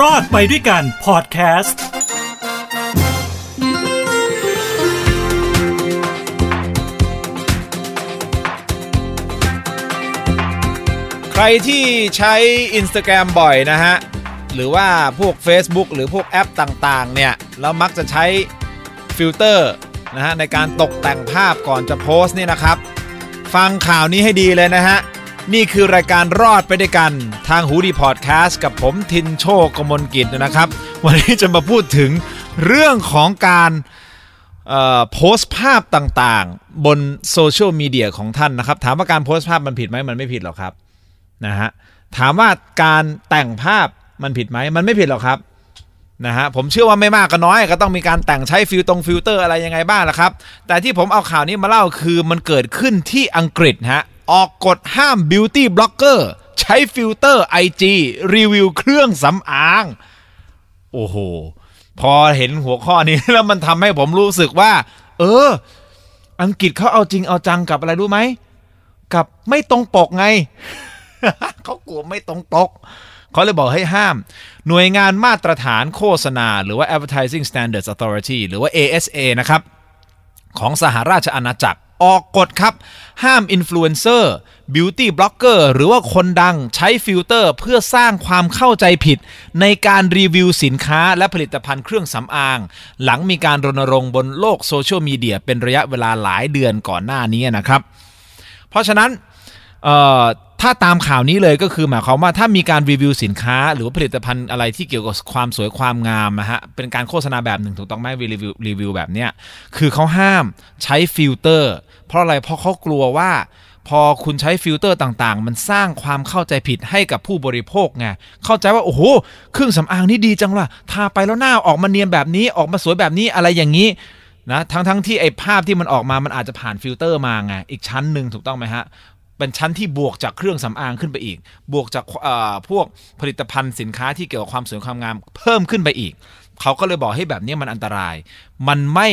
รอดไปด้วยกันพอดแคสต์ใครที่ใช้ Instagram บ่อยนะฮะ หรือว่าพวก Facebook หรือพวกแอปต่างๆ เนี่ย แล้วมักจะใช้ฟิลเตอร์นะฮะในการตกแต่งภาพก่อนจะโพสต์นี่นะครับ ฟังข่าวนี้ให้ดีเลยนะฮะ นี่คือรายการรอดไปด้วยกันทางหูดีพอดแคสต์กับผมทินโชคกมลกิจนะครับ วันนี้จะมาพูดถึงเรื่องของการโพสต์ภาพต่างๆ บนโซเชียลมีเดียของท่านนะครับ ถามว่าการโพสต์ภาพมันผิดไหมมันไม่ผิดหรอกครับนะฮะถามว่าการแต่งภาพมันผิดไหมมันไม่ผิดหรอกครับนะฮะผมเชื่อว่าไม่มากก็น้อย ก็ต้องมีการแต่งใช้ฟิลตงฟิลเตอร์อะไรยังไงบ้างละครับ แต่ที่ผมเอาข่าวนี้มาเล่าคือมันเกิดขึ้นที่อังกฤษฮะ ออกกฎห้าม beauty blogger ใช้ฟิลเตอร์ IG รีวิวเครื่องสำอาง โอ้โห พอเห็นหัวข้อนี้แล้วมันทำให้ผมรู้สึกว่า เออ อังกฤษเขาเอาจริงเอาจังกับอะไรรู้ไหม กับไม่ตรงปกไง เขากลัวไม่ตรงปกเขาเลยบอกให้ห้าม หน่วยงานมาตรฐานโฆษณา หรือว่า Advertising Standards Authority หรือว่า ASA นะครับ ของสหราชอาณาจักร ออกกฎครับ ห้าม influencer beauty blogger หรือว่าคนดังใช้ฟิลเตอร์เพื่อสร้างความเข้าใจผิด ในการรีวิวสินค้าและผลิตภัณฑ์เครื่องสำอาง หลังมีการรณรงค์บนโลกโซเชียลมีเดียเป็นระยะเวลาหลายเดือนก่อนหน้านี้นะครับ เพราะฉะนั้นถ้าตามข่าวนี้เลยก็คือหมายความว่าถ้ามีการรีวิวสินค้า หรือว่าผลิตภัณฑ์อะไรที่เกี่ยวกับความสวยความงามนะฮะเป็นการโฆษณาแบบหนึ่งถูกต้องไหมรีวิวรีวิวแบบเนี้ยคือเขาห้ามใช้ฟิลเตอร์ เพราะอะไรเพราะเขากลัวว่าพอคุณใช้ฟิลเตอร์ต่างๆ มันสร้างความเข้าใจผิดให้กับผู้บริโภคไง เข้าใจว่าโอ้โห เครื่องสำอางนี่ดีจังล่ะ ทาไปแล้วหน้าออกมาเนียนแบบนี้ ออกมาสวยแบบนี้อะไรอย่างนี้นะ ทั้งทั้งที่ไอ้ภาพที่มันออกมา มันอาจจะผ่านฟิลเตอร์มาไง อีกชั้นหนึ่งถูกต้องไหมฮะ เป็นชั้นที่บวกจากเครื่องสำอางขึ้นไปอีก บวกจากพวกผลิตภัณฑ์สินค้าที่เกี่ยวกับความสวยความงามเพิ่มขึ้นไปอีก เขาก็เลยบอกให้แบบนี้มันอันตราย มันไม่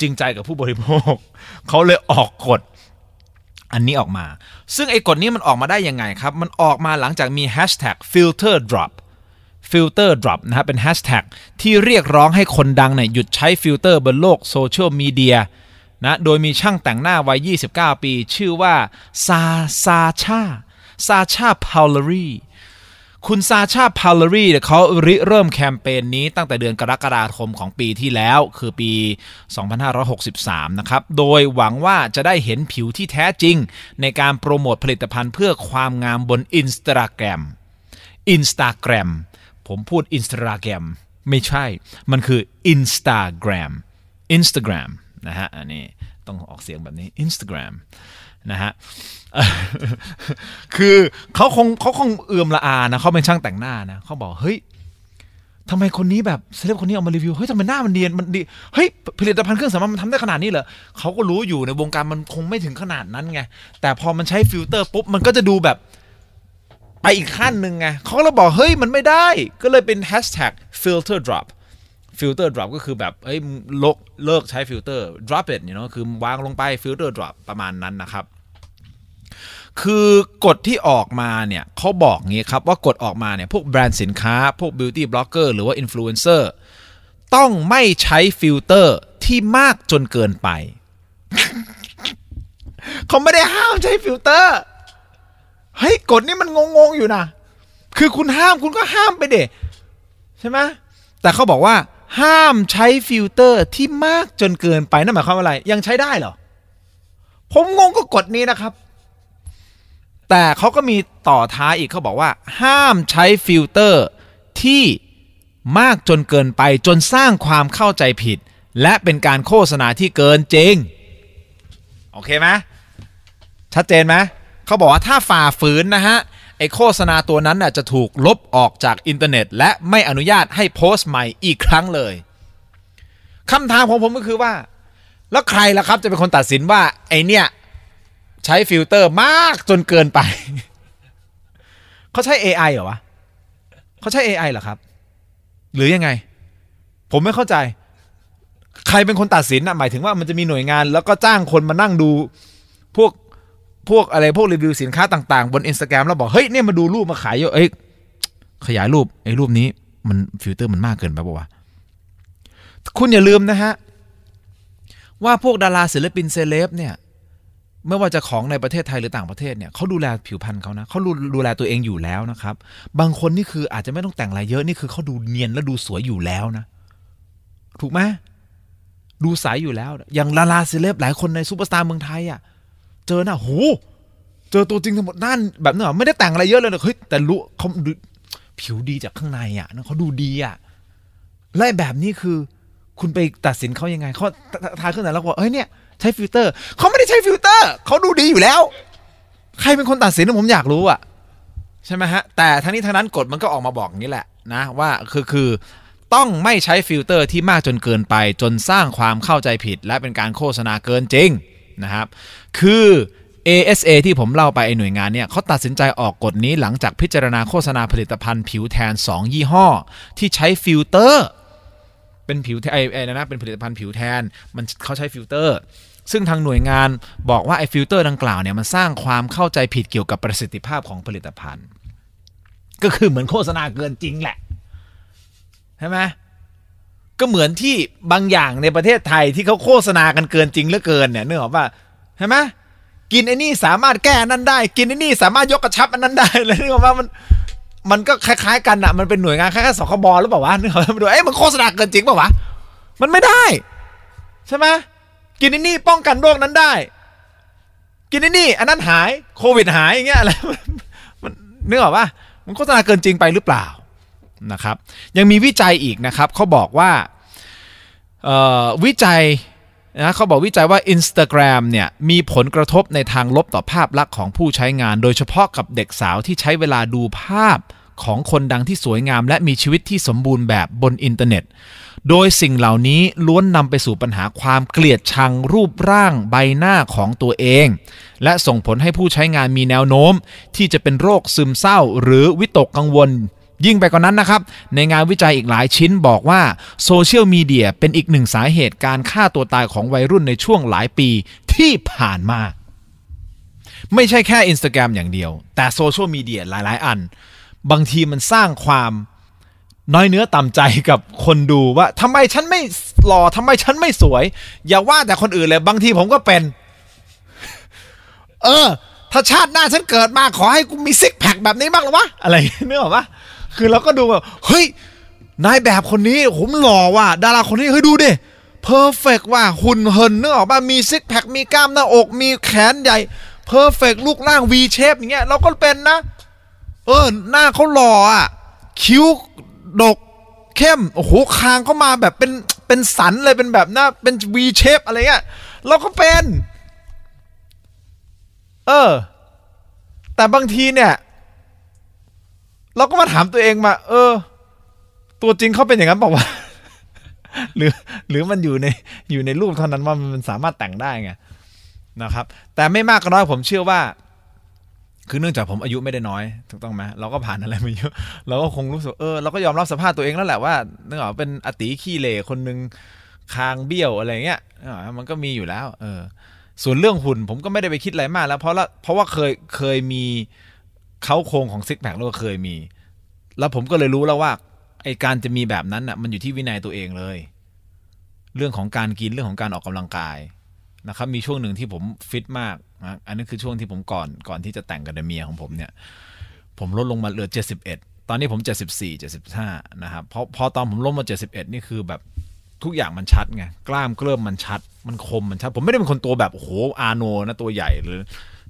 จริงใจกับผู้บริโภค เขาเลยออกกฎอันนี้ออกมา ซึ่งไอ้กฎนี้มันออกมาได้ยังไงครับ มันออกมาหลังจากมี hashtag filter drop filter drop นะครับเป็น hashtag ที่เรียกร้องให้คนดังเนี่ยหยุดใช้ฟิลเตอร์บนโลกโซเชียลมีเดีย นะโดยมีช่างแต่งหน้าวัย 29 ปี ชื่อว่าซาซาชาซาชาพาวลรีคุณซาชาพาวลรีเขาริเริ่มแคมเปญนี้ตั้งแต่เดือนกรกฎาคมของปีที่แล้ว คือปี 2563 นะครับ โดยหวังว่าจะได้เห็นผิวที่แท้จริง ในการโปรโมทผลิตภัณฑ์เพื่อความงามบน Instagram Instagram ผมพูด Instagram ไม่ใช่ มันคือ Instagram Instagram นะฮะอันนี้ต้องออกเสียงแบบนี้ Instagram นะฮะคือเขาคงเขาคงเอือมระอานะเขาเป็นช่างแต่งหน้านะเขาบอกเฮ้ยทำไมคนนี้แบบเซเลบคนนี้เอามารีวิวเฮ้ยทำไมหน้ามันเนียนมันดีเฮ้ยผลิตภัณฑ์เครื่องสำอางมันทำได้ขนาดนี้เหรอเขาก็รู้อยู่ในวงการมันคงไม่ถึงขนาดนั้นไงแต่พอมันใช้ฟิลเตอร์ปุ๊บมันก็จะดูแบบไปอีกขั้นหนึ่งไงเขาก็เลยบอกเฮ้ยมันไม่ได้ ก็เลยเป็น hashtag filter drop filter drop ก็คือแบบเอ้ยลกเลิกใช้ฟิลเตอร์ drop it เนี่ยเนาะคือวางลงไป filter drop ประมาณนั้นนะครับ คือกฎที่ออกมาเนี่ยเขาบอกงี้ครับว่ากฎออกมาเนี่ยพวกแบรนด์สินค้า พวก beauty blogger หรือว่า influencer ต้องไม่ใช้ฟิลเตอร์ที่มากจนเกินไป เขาไม่ได้ห้ามใช้ฟิลเตอร์ เฮ้ยกฎนี้มันงงๆอยู่นะ คือคุณห้ามคุณก็ห้ามไปเด็ใช่ไหมแต่เขาบอกว่า ห้ามใช้ฟิลเตอร์ที่มากจนเกินไปนั่นหมายความว่าอะไร ยังใช้ได้เหรอ ผมงงก็กฎนี้นะครับ แต่เขาก็มีต่อท้ายอีกเขาบอกว่า ห้ามใช้ฟิลเตอร์ที่มากจนเกินไปจนสร้างความเข้าใจผิด และเป็นการโฆษณาที่เกินจริง โอเคไหมชัดเจนไหมเขาบอกว่าถ้าฝ่าฝืนนะฮะ ไอ้โฆษณาตัวนั้นน่ะจะถูกลบออกจากอินเทอร์เน็ต และไม่อนุญาตให้โพสต์ใหม่อีกครั้งเลยคำถามของผมก็คือว่า แล้วใครล่ะครับจะเป็นคนตัดสินว่า ไอ้เนี่ย ใช้ฟิลเตอร์มากจนเกินไป เขาใช้ AI เหรอวะเขาใช้ AI เหรอครับ หรือยังไง ผมไม่เข้าใจ ใครเป็นคนตัดสินนะหมายถึงว่ามันจะมีหน่วยงาน แล้วก็จ้างคนมานั่งดู พวก พวกอะไรพวกรีวิวสินค้าต่าง ๆ บน Instagram แล้วบอกเฮ้ยเนี่ยมาดูรูปมาขยายเยอะเอ้ยขยายรูปไอ้รูปนี้มันฟิลเตอร์มันมากเกินไปปะวะคุณอย่าลืมนะฮะ ว่าพวกดาราศิลปินเซเลบเนี่ยไม่ว่าจะของในประเทศไทยหรือต่างประเทศเนี่ยเขาดูแลผิวพรรณเขานะเขาดูดูแลตัวเองอยู่แล้วนะครับ บางคนนี่คืออาจจะไม่ต้องแต่งอะไรเยอะนี่คือเขาดูเนียนและดูสวยอยู่แล้วนะ ถูกไหมดูใสอยู่แล้ว อย่างดาราเซเลบหลายคนในซูเปอร์สตาร์เมืองไทยอะ่ะ เจอหน้าโหเจอตัวจริงทั้งหมดนั่นแบบนั้นไม่ได้แต่งอะไรเยอะเลยนะเฮ้ยแต่รู้เขาดูผิวดีจากข้างในอะ่ะเขาดูดีอะ่ะและแบบนี้คือ คุณไปตัดสินเขายังไงเขาทายขึ้นแต่แล้วบอกเฮ้ยเนี่ยใช้ฟิลเตอร์เขาไม่ได้ใช้ฟิลเตอร์เขาดูดีอยู่แล้ว ใครเป็นคนตัดสินผมอยากรู้อะใช่ไหมฮะ แต่ทั้งนี้ทั้งนั้นกฎมันก็ออกมาบอกอย่างนี้แหละนะว่าคือคือต้องไม่ใช้ฟิลเตอร์ที่มากจนเกินไปจนสร้างความเข้าใจผิด และเป็นการโฆษณาเกินจริง นะครับ คือ ASA ที่ผมเล่าไปไอหน่วยงานเนี่ยเขาตัดสินใจออกกฎนี้หลังจากพิจารณาโฆษณาผลิตภัณฑ์ผิวแทน 2 ยี่ห้อ ที่ใช้ฟิลเตอร์ เป็นผิวไอไอ้นะเป็นผลิตภัณฑ์ผิวแทน มันเขาใช้ฟิลเตอร์ ซึ่งทางหน่วยงานบอกว่าไอ้ฟิลเตอร์ดังกล่าวเนี่ยมันสร้างความเข้าใจผิดเกี่ยวกับประสิทธิภาพของผลิตภัณฑ์ ก็คือเหมือนโฆษณาเกินจริงแหละใช่ไหม ก็เหมือนที่บางอย่างในประเทศไทยที่เขาโฆษณากันเกินจริงเหลือเกินเนี่ยนึกออกป่ะใช่ไหมกินไอ้นี่สามารถแก้นั่นได้ กินไอ้นี่สามารถยกกระชับอันนั้นได้เลยนึกออกป่ะมันมันก็คล้ายๆกันอะมันเป็นหน่วยงานคล้ายๆสคบหรือเปล่าวะนึกออกมาดูเอ้ยมันโฆษณาเกินจริงเปล่าวะมันไม่ได้ ใช่ไหมกินไอ้นี่ป้องกันโรคนั้นได้ กินไอ้นี่ อันนั้นหายโควิดหายอย่างเงี้ยอะไรมันนึกออกป่ะมันโฆษณาเกินจริงไปหรือเปล่า นะครับ ยังมีวิจัยอีกนะครับเขาบอกว่าวิจัยนะเขาบอกวิจัยว่า Instagram เนี่ยมีผลกระทบในทางลบต่อภาพลักษณ์ของผู้ใช้งาน โดยเฉพาะกับเด็กสาวที่ใช้เวลาดูภาพของคนดังที่สวยงาม และมีชีวิตที่สมบูรณ์แบบบนอินเทอร์เน็ต โดยสิ่งเหล่านี้ล้วนนำไปสู่ปัญหาความเกลียดชังรูปร่างใบหน้าของตัวเอง และส่งผลให้ผู้ใช้งานมีแนวโน้ม ที่จะเป็นโรคซึมเศร้า หรือวิตกกังวล ยิ่งไปกว่านั้นนะครับ ในงานวิจัยอีกหลายชิ้นบอกว่าโซเชียลมีเดียเป็นอีกหนึ่งสาเหตุการฆ่าตัวตายของวัยรุ่นในช่วงหลายปีที่ผ่านมา ไม่ใช่แค่ Instagram อย่างเดียว แต่โซเชียลมีเดียหลาย ๆ อัน บางทีมันสร้างความน้อยเนื้อต่ำใจกับคนดูว่าทำไมฉันไม่หล่อทำไมฉันไม่สวย อย่าว่าแต่คนอื่นเลยบางทีผมก็เป็น เออ ถ้าชาติหน้าฉันเกิดมาขอให้กูมีซิกแพคแบบนี้บ้างหรอวะอะไรเงี้ยนึกออกปะ คือเราก็ดูแบบเฮ้ยนายแบบคนนี้ผมหล่อว่ะดาราคนนี้เฮ้ยดูดิ perfect ว่ะหุ่นเหินนึกออกป่ะมีซิกแพคมีกล้ามหน้าอก มีแขนใหญ่เพอร์เฟกลูกร่าง V เชฟอย่างเงี้ยเราก็เป็นนะ เออหน้าเขาหล่ออะคิ้วดกเข้มโอ้โหคางเขามาแบบเป็นเป็นสันเลยเป็นแบบหน้าเป็น V เชฟอะไรเงี้ยเราก็เป็น เออ แต่บางทีเนี่ย เราก็มาถามตัวเองมา เออ ตัวจริงเขาเป็นอย่างนั้นบอกว่า หรือ หรือมันอยู่ในอยู่ในรูปเท่านั้นว่ามันสามารถแต่งได้ไงนะครับ แต่ไม่มากก็น้อยผมเชื่อว่า คือเนื่องจากผมอายุไม่ได้น้อยถูกต้องไหมเราก็ผ่านอะไรมาเยอะเราก็คงรู้สึกเออเราก็ยอมรับสภาพตัวเองแล้วแหละว่าเนื่องจากเป็นอติขี้เหร่คนหนึ่งคางเบี้ยวอะไรเงี้ยมันก็มีอยู่แล้ว เออ ส่วนเรื่องหุ่นผมก็ไม่ได้ไปคิดอะไรมากแล้ว เพราะละเพราะว่าเคยเคยมี เขาโครงของซิกแพคเราก็เคยมี แล้วผมก็เลยรู้แล้วว่าไอการจะมีแบบนั้นอะ มันอยู่ที่วินัยตัวเองเลย เรื่องของการกินเรื่องของการออกกำลังกายนะครับ มีช่วงหนึ่งที่ผมฟิตมากนะอันนี้คือช่วงที่ผมก่อนก่อนที่จะแต่งกับเมียของผมเนี่ย ผมลดลงมาเหลือ71ตอนนี้ผม 74 75 นะครับเพราะพอตอนผมลดมา 71 นี่คือแบบทุกอย่างมันชัดไง กล้ามเกลิ่มมันชัด มันคมมันชัด ผมไม่ได้เป็นคนตัวแบบโอ้โหอาโนนะตัวใหญ่หรือ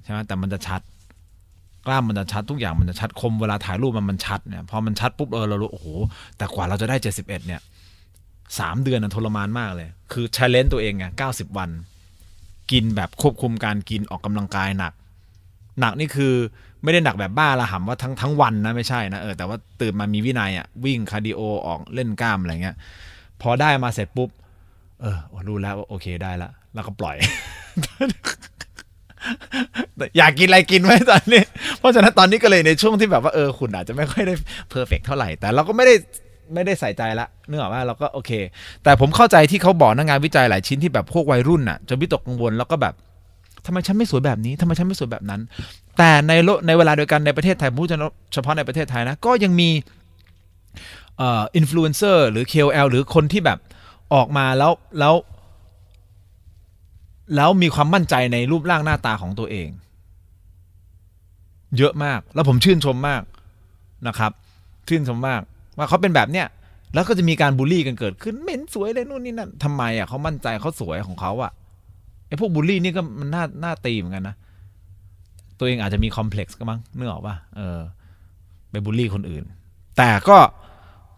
ใช่ไหมแต่มันจะชัด กล้ามมันจะชัดทุกอย่างมันจะชัดคมเวลาถ่ายรูปมันมันชัดเนี่ยพอมันชัดปุ๊บเออเรารู้โอ้โหแต่กว่าเราจะได้เจ็ดสิบเอ็ดเนี่ยสามเดือนนะทรมานมากเลย คือ challenge ตัวเองไงเก้าสิบวัน กินแบบควบคุมการกินออกกำลังกายหนัก หนักนี่คือไม่ได้หนักแบบบ้าระห่ำว่าทั้งทั้งวันนะไม่ใช่นะเออแต่ว่าตื่นมามีวินัยอะวิ่งคาร์ดิโอออกเล่นกล้ามอะไรเงี้ย พอได้มาเสร็จปุ๊บ เออรู้แล้วว่าโอเคได้ละ แล้วก็ปล่อย อยากกินอะไรกินไว้ตอนนี้ เพราะฉะนั้นตอนนี้ก็เลยในช่วงที่แบบว่าเออคุณอาจจะไม่ค่อยได้perfect เท่าไหร่ แต่เราก็ไม่ได้ไม่ได้ใส่ใจละเนื่องจากว่าเราก็โอเค แต่ผมเข้าใจที่เขาบอกนักงานวิจัยหลายชิ้นที่แบบพวกวัยรุ่นอะจะวิตกกังวลแล้วก็แบบทำไมฉันไม่สวยแบบนี้ทำไมฉันไม่สวยแบบนั้น แต่ในโลในเวลาเดียวกันในประเทศไทยพูดเฉพาะในประเทศไทยนะก็ยังมีอ่อินฟลูเอนเซอร์หรือ KOL หรือคนที่แบบออกมาแล้วแล้ว แล้วมีความมั่นใจในรูปร่างหน้าตาของตัวเอง เยอะมากแล้วผมชื่นชมมากนะครับ ชื่นชมมากว่าเขาเป็นแบบเนี้ยแล้วก็จะมีการบูลลี่กันเกิดขึ้นเหม็นสวยเลยนู่นนี่นั่นทำไมอะเขามั่นใจเขาสวยของเขาอะไอ้พวกบูลลี่นี่ก็มันน่าน่าตีเหมือนกันนะตัวเองอาจจะมีคอมเพล็กซ์ก็มั้งนึกออกป่ะเออไปบูลลี่คนอื่น แต่ก็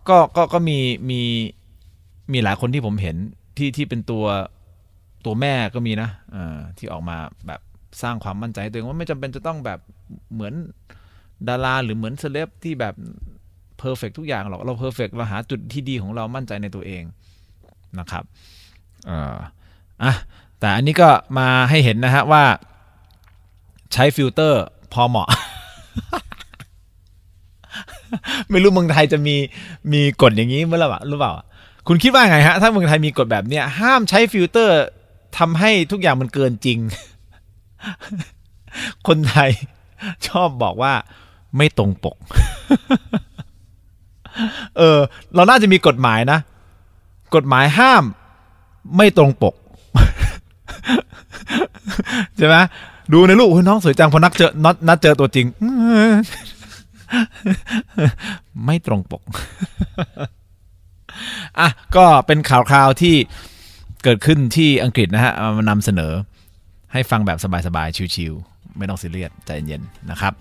ก็ก็ก็มีมีมีหลายคนที่ผมเห็นที่ที่เป็นตัว ตัวแม่ก็มีนะอที่ออกมาแบบสร้างความมั่นใจในตัวเองว่าไม่จำเป็นจะต้องแบบเหมือนดาราหรือเหมือนเซเลบที่แบบ perfect ทุกอย่างหรอกเรา perfect เราหาจุดที่ดีของเรามั่นใจในตัวเองนะครับเอ่ออะแต่อันนี้ก็มาให้เห็นนะฮะว่าใช้ฟิลเตอร์พอเหมาะ ไม่รู้เมืองไทยจะมีมีกฎอย่างนี้เมื่อไหร่หรือเปล่า คุณคิดว่าไงฮะ ถ้าเมืองไทยมีกฎแบบเนี้ยห้ามใช้ฟิลเตอร์ ทำให้ทุกอย่างมันเกินจริง คนไทยชอบบอกว่าไม่ตรงปก เออ เราน่าจะมีกฎหมายนะ กฎหมายห้าม ไม่ตรงปก ใช่ไหมดูในรูปน้องสวยจังพอนักเจอนัดนัดเจอตัวจริง ไม่ตรงปก อะ ก็เป็นข่าวคราวที่ เกิดขึ้นที่อังกฤษนะฮะมานำเสนอให้ฟังแบบสบายๆ ชิวๆไม่ต้องซีเรียสใจเย็นๆนะครับ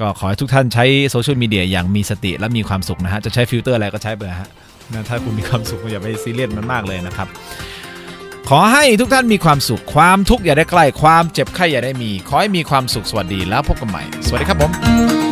ก็ขอให้ทุกท่านใช้โซเชียลมีเดียอย่างมีสติและมีความสุขนะฮะ จะใช้ฟิลเตอร์อะไรก็ใช้ไปนะฮะนะถ้าคุณมีความสุขอย่าไปซีเรียสมันมากเลยนะครับ ขอให้ทุกท่านมีความสุข ความทุกข์อย่าได้ใกล้ ความเจ็บไข้อย่าได้มี ขอให้มีความสุขสวัสดีแล้วพบกันใหม่ สวัสดีครับผม